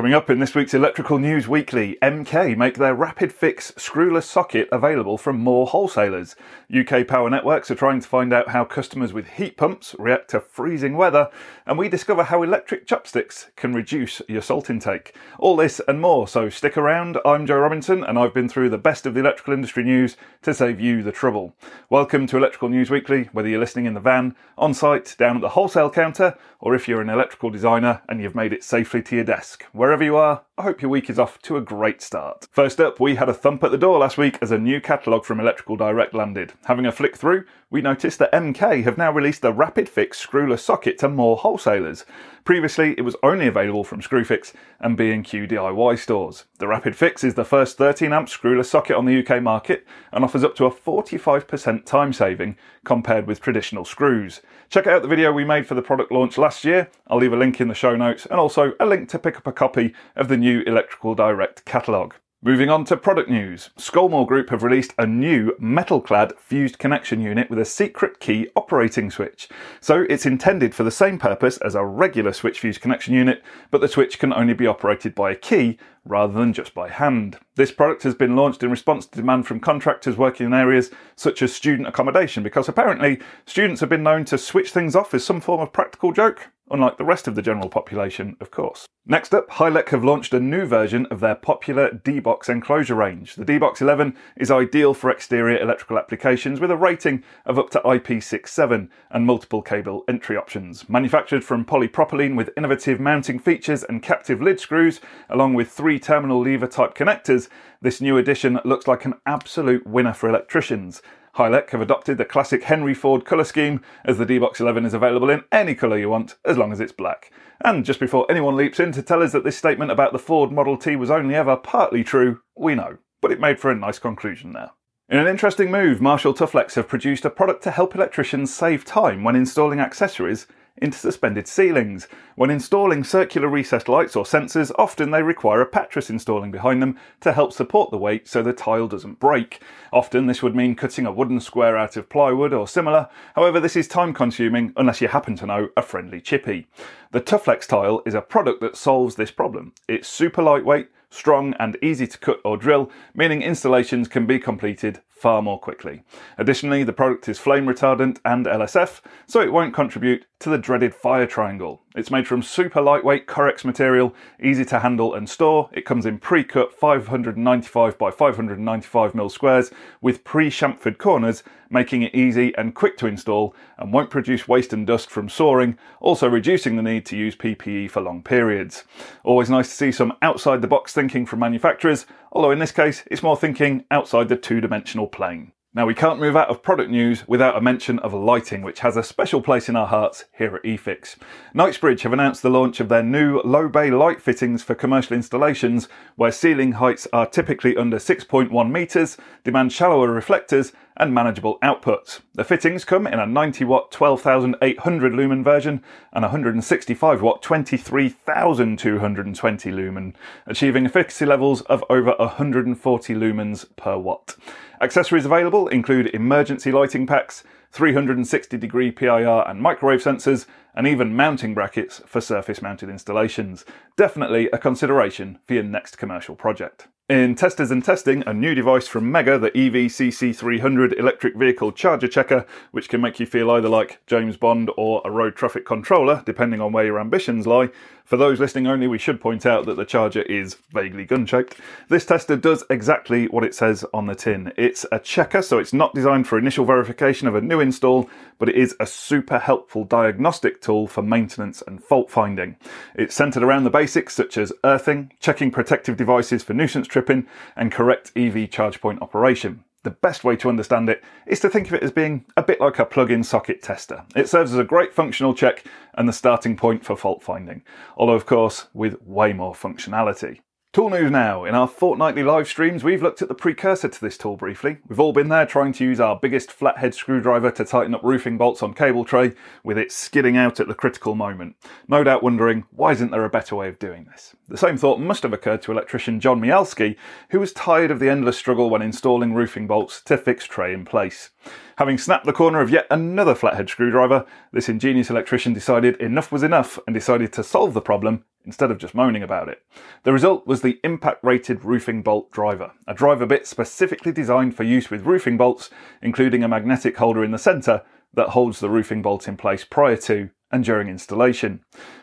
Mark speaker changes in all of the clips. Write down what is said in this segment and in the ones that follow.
Speaker 1: Coming up in this week's Electrical News Weekly, MK make their rapid fix screwless socket available from more wholesalers. UK power networks are trying to find out how customers with heat pumps react to freezing weather, and we discover how electric chopsticks can reduce your salt intake. All this and more, so stick around. I'm Joe Robinson, and I've been through the best of the electrical industry news to save you the trouble. Welcome to Electrical News Weekly, whether you're listening in the van, on site, down at the wholesale counter, or if you're an electrical designer and you've made it safely to your desk. Wherever you are, I hope your week is off to a great start. First up, we had a thump at the door last week as a new catalogue from Electrical Direct landed. Having a flick through, we noticed that MK have now released a rapid fix screwless socket to more wholesalers. Previously, it was only available from Screwfix and B&Q DIY stores. The Rapid Fix is the first 13 amp screwless socket on the UK market and offers up to a 45% time saving compared with traditional screws. Check out the video we made for the product launch last year. I'll leave a link in the show notes and also a link to pick up a copy of the new Electrical Direct catalogue. Moving on to product news. Skolmore Group have released a new metal clad fused connection unit with a secret key operating switch. So it's intended for the same purpose as a regular switch fused connection unit, but the switch can only be operated by a key rather than just by hand. This product has been launched in response to demand from contractors working in areas such as student accommodation because apparently students have been known to switch things off as some form of practical joke unlike the rest of the general population, of course. Next up, Hylec have launched a new version of their popular D-Box enclosure range. The D-Box 11 is ideal for exterior electrical applications with a rating of up to IP67 and multiple cable entry options. Manufactured from polypropylene with innovative mounting features and captive lid screws, along with three terminal lever type connectors, this new addition looks like an absolute winner for electricians. Hylec have adopted the classic Henry Ford colour scheme, as the D-Box 11 is available in any colour you want, as long as it's black. And just before anyone leaps in to tell us that this statement about the Ford Model T was only ever partly true, we know. But it made for a nice conclusion there. In an interesting move, Marshall Tuflex have produced a product to help electricians save time when installing accessories into suspended ceilings. When installing circular recessed lights or sensors, often they require a pattress installing behind them to help support the weight so the tile doesn't break. Often this would mean cutting a wooden square out of plywood or similar, however this is time consuming unless you happen to know a friendly chippy. The Tuflex tile is a product that solves this problem. It's super lightweight, strong and easy to cut or drill, meaning installations can be completed far more quickly. Additionally, the product is flame retardant and LSF, so it won't contribute to the dreaded fire triangle. It's made from super lightweight Correx material, easy to handle and store. It comes in pre-cut 595 by 595 mm squares with pre-chamfered corners, making it easy and quick to install and won't produce waste and dust from sawing, also reducing the need to use PPE for long periods. Always nice to see some outside the box thinking from manufacturers, although in this case it's more thinking outside the two-dimensional plane. Now, we can't move out of product news without a mention of lighting, which has a special place in our hearts here at eFIXX. Knightsbridge have announced the launch of their new low bay light fittings for commercial installations, where ceiling heights are typically under 6.1 metres, demand shallower reflectors, and manageable outputs. The fittings come in a 90 watt 12,800 lumen version and 165 watt 23,220 lumen, achieving efficacy levels of over 140 lumens per watt. Accessories available include emergency lighting packs, 360 degree PIR and microwave sensors, and even mounting brackets for surface mounted installations. Definitely a consideration for your next commercial project. In testers and testing, a new device from Megger, the EVCC300 electric vehicle charger checker, which can make you feel either like James Bond or a road traffic controller, depending on where your ambitions lie. For those listening only, we should point out that the charger is vaguely gun shaped. This tester does exactly what it says on the tin. It's a checker, so it's not designed for initial verification of a new install, but it is a super helpful diagnostic tool for maintenance and fault finding. It's centered around the basics such as earthing, checking protective devices for nuisance tripping, and correct EV charge point operation. The best way to understand it is to think of it as being a bit like a plug-in socket tester. It serves as a great functional check and the starting point for fault finding, although of course with way more functionality. Tool news now. In our fortnightly live streams, we've looked at the precursor to this tool briefly. We've all been there trying to use our biggest flathead screwdriver to tighten up roofing bolts on cable tray, with it skidding out at the critical moment. No doubt wondering, why isn't there a better way of doing this? The same thought must have occurred to electrician John Mialski, who was tired of the endless struggle when installing roofing bolts to fix tray in place. Having snapped the corner of yet another flathead screwdriver, this ingenious electrician decided enough was enough and decided to solve the problem instead of just moaning about it. The result was the impact rated roofing bolt driver, a driver bit specifically designed for use with roofing bolts, including a magnetic holder in the centre that holds the roofing bolt in place prior to and during installation.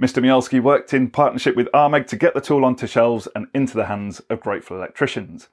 Speaker 1: Mr. Mialski worked in partnership with Armeg to get the tool onto shelves and into the hands of grateful electricians.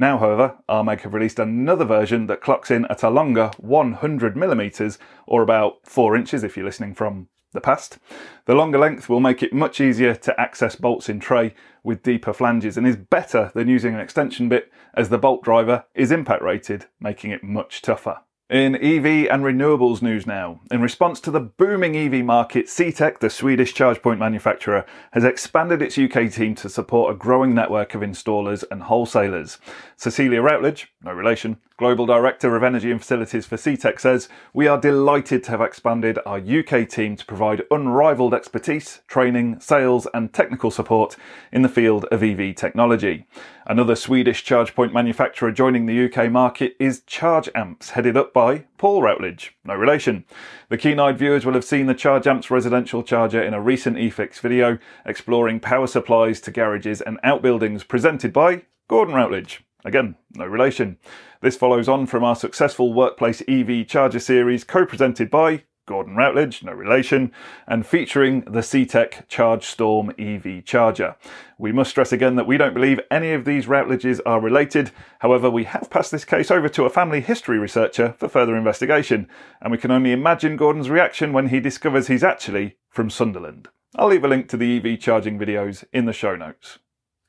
Speaker 1: Now, however, Armeg have released another version that clocks in at a longer 100mm, or about 4 inches if you're listening from the past. The longer length will make it much easier to access bolts in tray with deeper flanges and is better than using an extension bit as the bolt driver is impact rated, making it much tougher. In EV and renewables news now, in response to the booming EV market, CTEK, the Swedish charge point manufacturer, has expanded its UK team to support a growing network of installers and wholesalers. Cecilia Routledge, no relation, Global Director of Energy and Facilities for CTEK says, We are delighted to have expanded our UK team to provide unrivaled expertise, training, sales, and technical support in the field of EV technology. Another Swedish charge point manufacturer joining the UK market is Charge Amps, headed up by Paul Routledge, no relation. The keen eyed viewers will have seen the Charge Amps residential charger in a recent eFIXX video exploring power supplies to garages and outbuildings presented by Gordon Routledge. Again, no relation. This follows on from our successful Workplace EV Charger series co presented by Gordon Routledge, no relation, and featuring the CTEK Charge Storm EV charger. We must stress again that we don't believe any of these Routledges are related. However, we have passed this case over to a family history researcher for further investigation, and we can only imagine Gordon's reaction when he discovers he's actually from Sunderland. I'll leave a link to the EV charging videos in the show notes.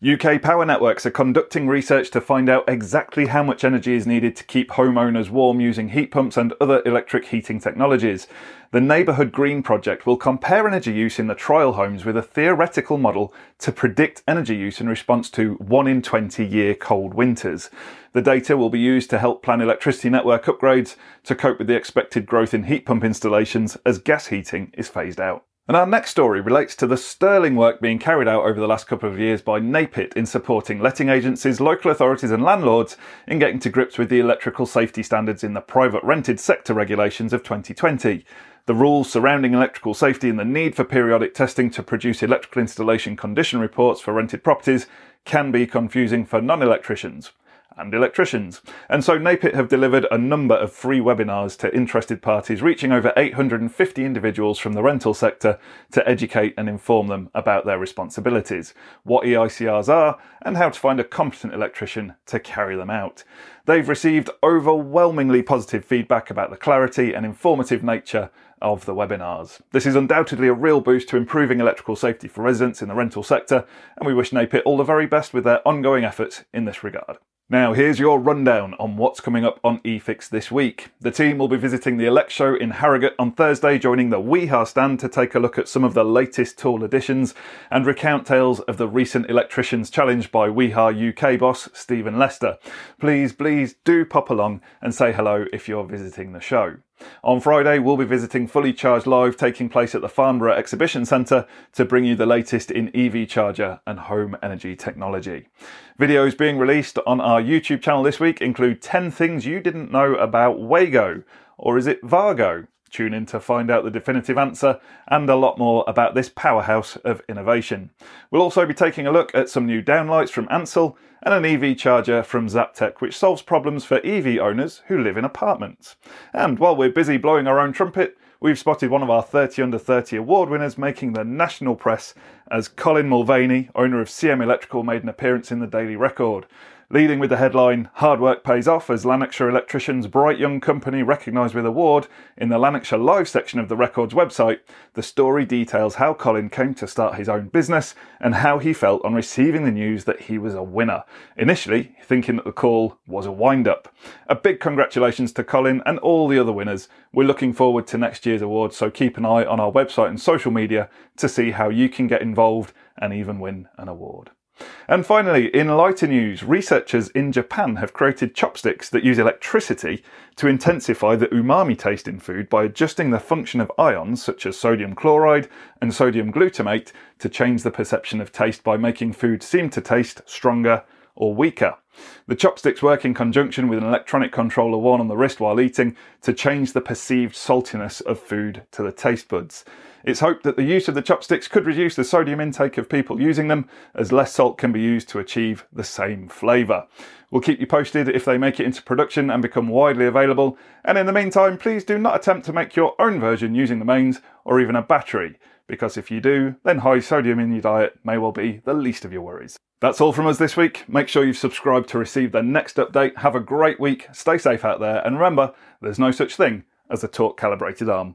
Speaker 1: UK power networks are conducting research to find out exactly how much energy is needed to keep homeowners warm using heat pumps and other electric heating technologies. The Neighbourhood Green project will compare energy use in the trial homes with a theoretical model to predict energy use in response to 1 in 20 year cold winters. The data will be used to help plan electricity network upgrades to cope with the expected growth in heat pump installations as gas heating is phased out. And our next story relates to the sterling work being carried out over the last couple of years by NAPIT in supporting letting agencies, local authorities, and landlords in getting to grips with the electrical safety standards in the private rented sector regulations of 2020. The rules surrounding electrical safety and the need for periodic testing to produce electrical installation condition reports for rented properties can be confusing for non electricians and electricians. And so NAPIT have delivered a number of free webinars to interested parties, reaching over 850 individuals from the rental sector to educate and inform them about their responsibilities, what EICRs are, and how to find a competent electrician to carry them out. They've received overwhelmingly positive feedback about the clarity and informative nature of the webinars. This is undoubtedly a real boost to improving electrical safety for residents in the rental sector, and we wish NAPIT all the very best with their ongoing efforts in this regard. Now, here's your rundown on what's coming up on eFIXX this week. The team will be visiting the Elex Show in Harrogate on Thursday, joining the Wiha stand to take a look at some of the latest tool additions and recount tales of the recent electricians challenge by Wiha UK boss Stephen Lester. Please, please do pop along and say hello if you're visiting the show. On Friday, we'll be visiting Fully Charged Live, taking place at the Farnborough Exhibition Centre, to bring you the latest in EV charger and home energy technology. Videos being released on our YouTube channel this week include 10 things you didn't know about Wago, or is it Vargo? Tune in to find out the definitive answer and a lot more about this powerhouse of innovation. We'll also be taking a look at some new downlights from Ansell and an EV charger from Zaptec, which solves problems for EV owners who live in apartments. And while we're busy blowing our own trumpet, we've spotted one of our 30 under 30 award winners making the national press as Colin Mulvaney, owner of CM Electrical, made an appearance in the Daily Record leading with the headline Hard Work Pays Off as Lanarkshire Electricians Bright Young Company recognised with award. In the Lanarkshire Live section of the Record's website, the story details how Colin came to start his own business and how he felt on receiving the news that he was a winner. Initially, thinking that the call was a wind up. A big congratulations to Colin and all the other winners. We're looking forward to next year's awards, so keep an eye on our website and social media to see how you can get involved and even win an award. And finally, in lighter news, researchers in Japan have created chopsticks that use electricity to intensify the umami taste in food by adjusting the function of ions such as sodium chloride and sodium glutamate to change the perception of taste by making food seem to taste stronger or weaker. The chopsticks work in conjunction with an electronic controller worn on the wrist while eating to change the perceived saltiness of food to the taste buds. It's hoped that the use of the chopsticks could reduce the sodium intake of people using them, as less salt can be used to achieve the same flavour. We'll keep you posted if they make it into production and become widely available, and in the meantime, please do not attempt to make your own version using the mains or even a battery, because if you do, then high sodium in your diet may well be the least of your worries. That's all from us this week. Make sure you've subscribed to receive the next update. Have a great week, stay safe out there, and remember, there's no such thing as a torque calibrated arm.